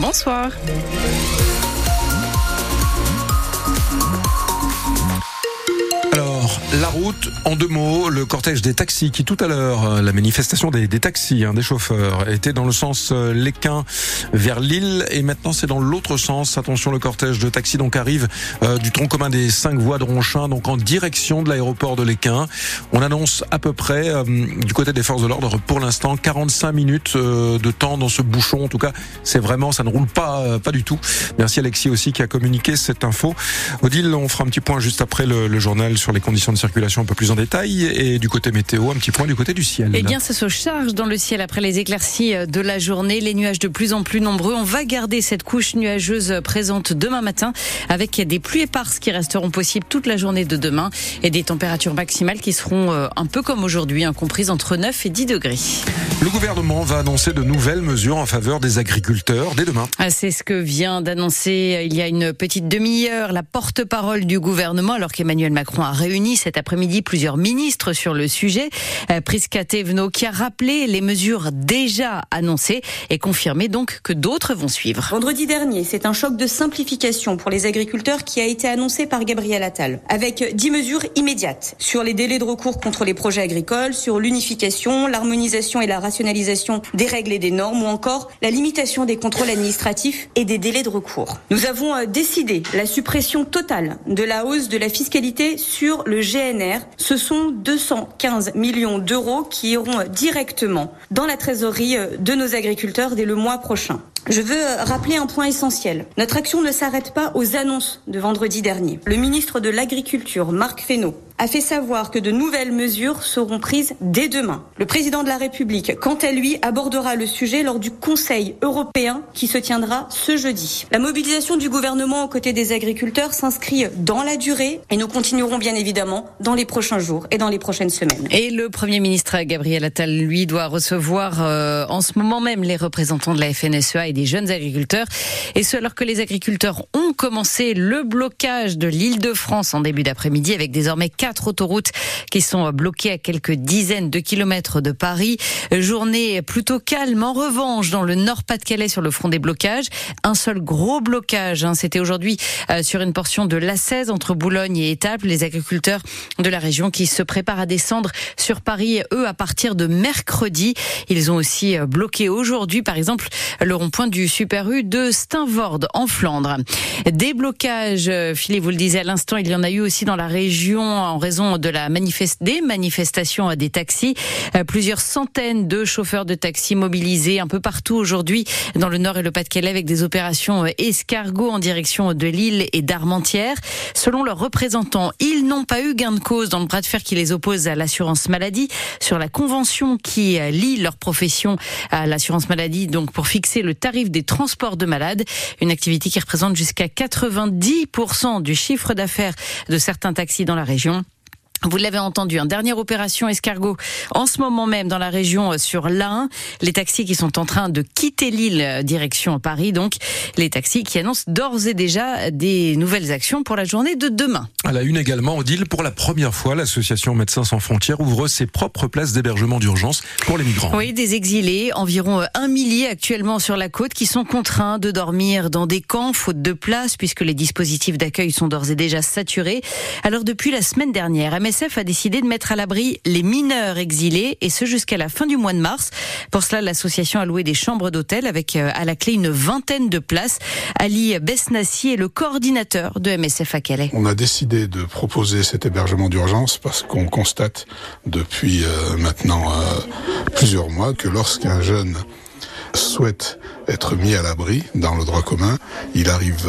Bonsoir. La route, en deux mots, le cortège des taxis qui tout à l'heure, euh, la manifestation des, taxis, hein, des chauffeurs, était dans le sens euh, Léquin vers Lille et maintenant c'est dans l'autre sens. Attention, le cortège de taxis donc arrive euh, du tronc commun des cinq voies de Ronchin, donc en direction de l'aéroport de Léquin. On annonce à peu près du côté des forces de l'ordre pour l'instant 45 minutes de temps dans ce bouchon. En tout cas, c'est vraiment, ça ne roule pas, pas du tout. Merci Alexis aussi qui a communiqué cette info. Odile, on fera un petit point juste après le, le journal sur les conditions de circulation un peu plus en détail. Et du côté météo, un petit point du côté du ciel. Eh bien, ça se charge dans le ciel après les éclaircies de la journée. Les nuages de plus en plus nombreux. On va garder cette couche nuageuse présente demain matin avec des pluies éparses qui resteront possibles toute la journée de demain et des températures maximales qui seront euh, un peu comme aujourd'hui, hein, comprises entre 9 et 10 degrés. Le gouvernement va annoncer de nouvelles mesures en faveur des agriculteurs dès demain. Ah, c'est ce que vient d'annoncer il y a une petite demi-heure la porte-parole du gouvernement alors qu'Emmanuel Macron a réuni cette après-midi plusieurs ministres sur le sujet. Euh, Prisca Thévenot qui a rappelé les mesures déjà annoncées et confirmé donc que d'autres vont suivre. Vendredi dernier, c'est un choc de simplification pour les agriculteurs qui a été annoncé par Gabriel Attal avec dix mesures immédiates sur les délais de recours contre les projets agricoles, sur l'unification, l'harmonisation et la rationalisation des règles et des normes ou encore la limitation des contrôles administratifs et des délais de recours. Nous avons euh, décidé la suppression totale de la hausse de la fiscalité sur le GNR, ce sont 215 millions d'euros qui iront directement dans la trésorerie euh, de nos agriculteurs dès le mois prochain. Je veux euh, rappeler un point essentiel. Notre action ne s'arrête pas aux annonces de vendredi dernier. Le ministre de l'Agriculture, Marc Fesneau, a fait savoir que de nouvelles mesures seront prises dès demain. Le président de la République, quant à lui, abordera le sujet lors du Conseil européen qui se tiendra ce jeudi. La mobilisation du gouvernement aux côtés des agriculteurs s'inscrit dans la durée et nous continuerons bien évidemment dans les prochains jours et dans les prochaines semaines. Et le Premier ministre Gabriel Attal, lui, doit recevoir euh, en ce moment même les représentants de la FNSEA des jeunes agriculteurs. Et ce alors que les agriculteurs ont commencé le blocage de l'île de France en début d'après-midi avec désormais quatre autoroutes qui sont bloquées à quelques dizaines de kilomètres de Paris. Journée plutôt calme en revanche dans le Nord-Pas-de-Calais sur le front des blocages. Un seul gros blocage, hein, c'était aujourd'hui euh, sur une portion de l'A16 entre Boulogne et Étaples. Les agriculteurs de la région qui se préparent à descendre sur Paris, eux, à partir de mercredi. Ils ont aussi euh, bloqué aujourd'hui, par exemple, le rond-point du Super U de Steinvorde en Flandre. Des blocages, euh, Philippe vous le disait à l'instant, il y en a eu aussi dans la région en raison de la des manifestations des taxis. Euh, plusieurs centaines de chauffeurs de taxis mobilisés un peu partout aujourd'hui dans le Nord et le Pas-de-Calais avec des opérations euh, escargot en direction de Lille et d'Armentières. Selon leurs représentants, ils n'ont pas eu gain de cause dans le bras de fer qui les oppose à l'assurance maladie sur la convention qui euh, lie leur profession à l'assurance maladie donc pour fixer le tarif des transports de malades, une activité qui représente jusqu'à 90% du chiffre d'affaires de certains taxis dans la région. Vous l'avez entendu, une dernière opération escargot en ce moment même dans la région euh, sur l'Ain. Les taxis qui sont en train de quitter l'île euh, direction Paris, donc les taxis qui annoncent d'ores et déjà des nouvelles actions pour la journée de demain. À la une également, Odile, pour la première fois, l'association Médecins sans frontières ouvre ses propres places d'hébergement d'urgence pour les migrants. Oui, des exilés, environ euh, un millier actuellement sur la côte, qui sont contraints de dormir dans des camps faute de place puisque les dispositifs d'accueil sont d'ores et déjà saturés. Alors depuis la semaine dernière, MSF a décidé de mettre à l'abri les mineurs exilés et ce jusqu'à la fin du mois de mars. Pour cela, l'association a loué des chambres d'hôtel avec euh, à la clé une vingtaine de places. Ali Besnassi est le coordinateur de MSF à Calais. On a décidé de proposer cet hébergement d'urgence parce qu'on constate depuis euh, maintenant euh, plusieurs mois que lorsqu'un jeune souhaite être mis à l'abri dans le droit commun, il arrive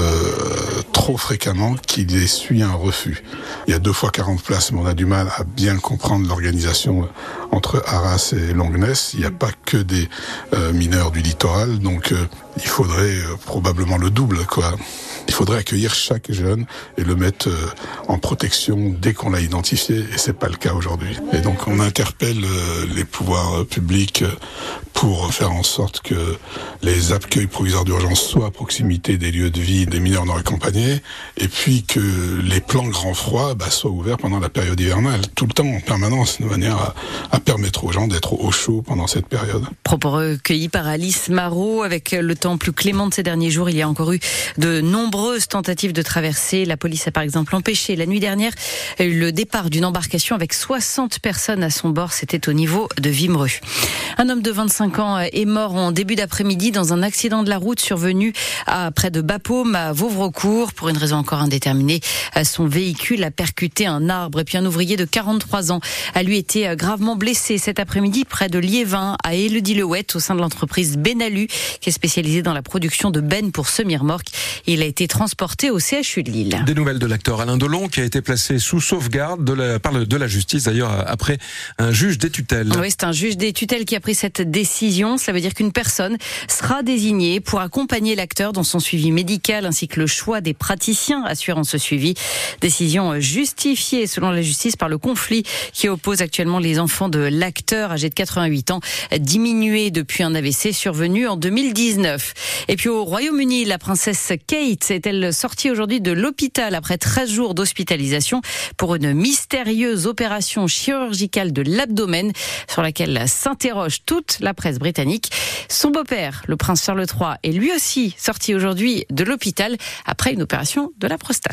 trop fréquemment qu'il essuie un refus. Il y a deux fois 40 places, mais on a du mal à bien comprendre l'organisation euh, entre Arras et Longness. Il n'y a pas que des euh, mineurs du littoral, donc il faudrait probablement le double. Il faudrait accueillir chaque jeune et le mettre en protection dès qu'on l'a identifié, et c'est pas le cas aujourd'hui. Et donc on interpelle les pouvoirs publics pour faire en sorte que les accueils provisoires d'urgence soient à proximité des lieux de vie des mineurs non accompagnés, et puis que les plans grand froid bah, soient ouverts pendant la période hivernale, tout le temps, en permanence, de manière à, à permettre aux gens d'être au chaud pendant cette période. Propos recueillis par Alice Marot. Avec le temps plus clément de ces derniers jours, il y a encore eu de nombreuses tentatives de traversée. La police a par exemple empêché la nuit dernière le départ d'une embarcation avec 60 personnes à son bord. C'était au niveau de Vimereux. Un homme de 25 ans est mort en début d'après-midi dans un accident de la route survenu à près de Bapaume à Vauvrecourt. Pour une raison encore indéterminée, son véhicule a percuté un arbre. Et puis un ouvrier de 43 ans a lui été gravement blessé cet après-midi près de Liévin à Élodie-le-Ouette au sein de l'entreprise Benalu qui est spécialisée dans la production de bennes pour semi-remorques. Il a été transporté au CHU de Lille. Des nouvelles de l'acteur Alain Delon qui a été placé sous sauvegarde de la, par de la justice d'ailleurs après un juge des tutelles. Oui, c'est un juge des tutelles qui a pris cette décision. Cela veut dire qu'une personne sera désignée pour accompagner l'acteur dans son suivi médical ainsi que le choix des praticiens assurant ce suivi. Décision justifiée selon la justice par le conflit qui oppose actuellement les enfants de l'acteur âgé de 88 ans, diminué depuis un AVC survenu en 2019. Et puis au Royaume-Uni, la princesse Kate est-elle sortie aujourd'hui de l'hôpital après 13 jours d'hospitalisation pour une mystérieuse opération chirurgicale de l'abdomen sur laquelle s'interroge toute la britannique. Son beau-père, le prince Charles III, est lui aussi sorti aujourd'hui de l'hôpital après une opération de la prostate.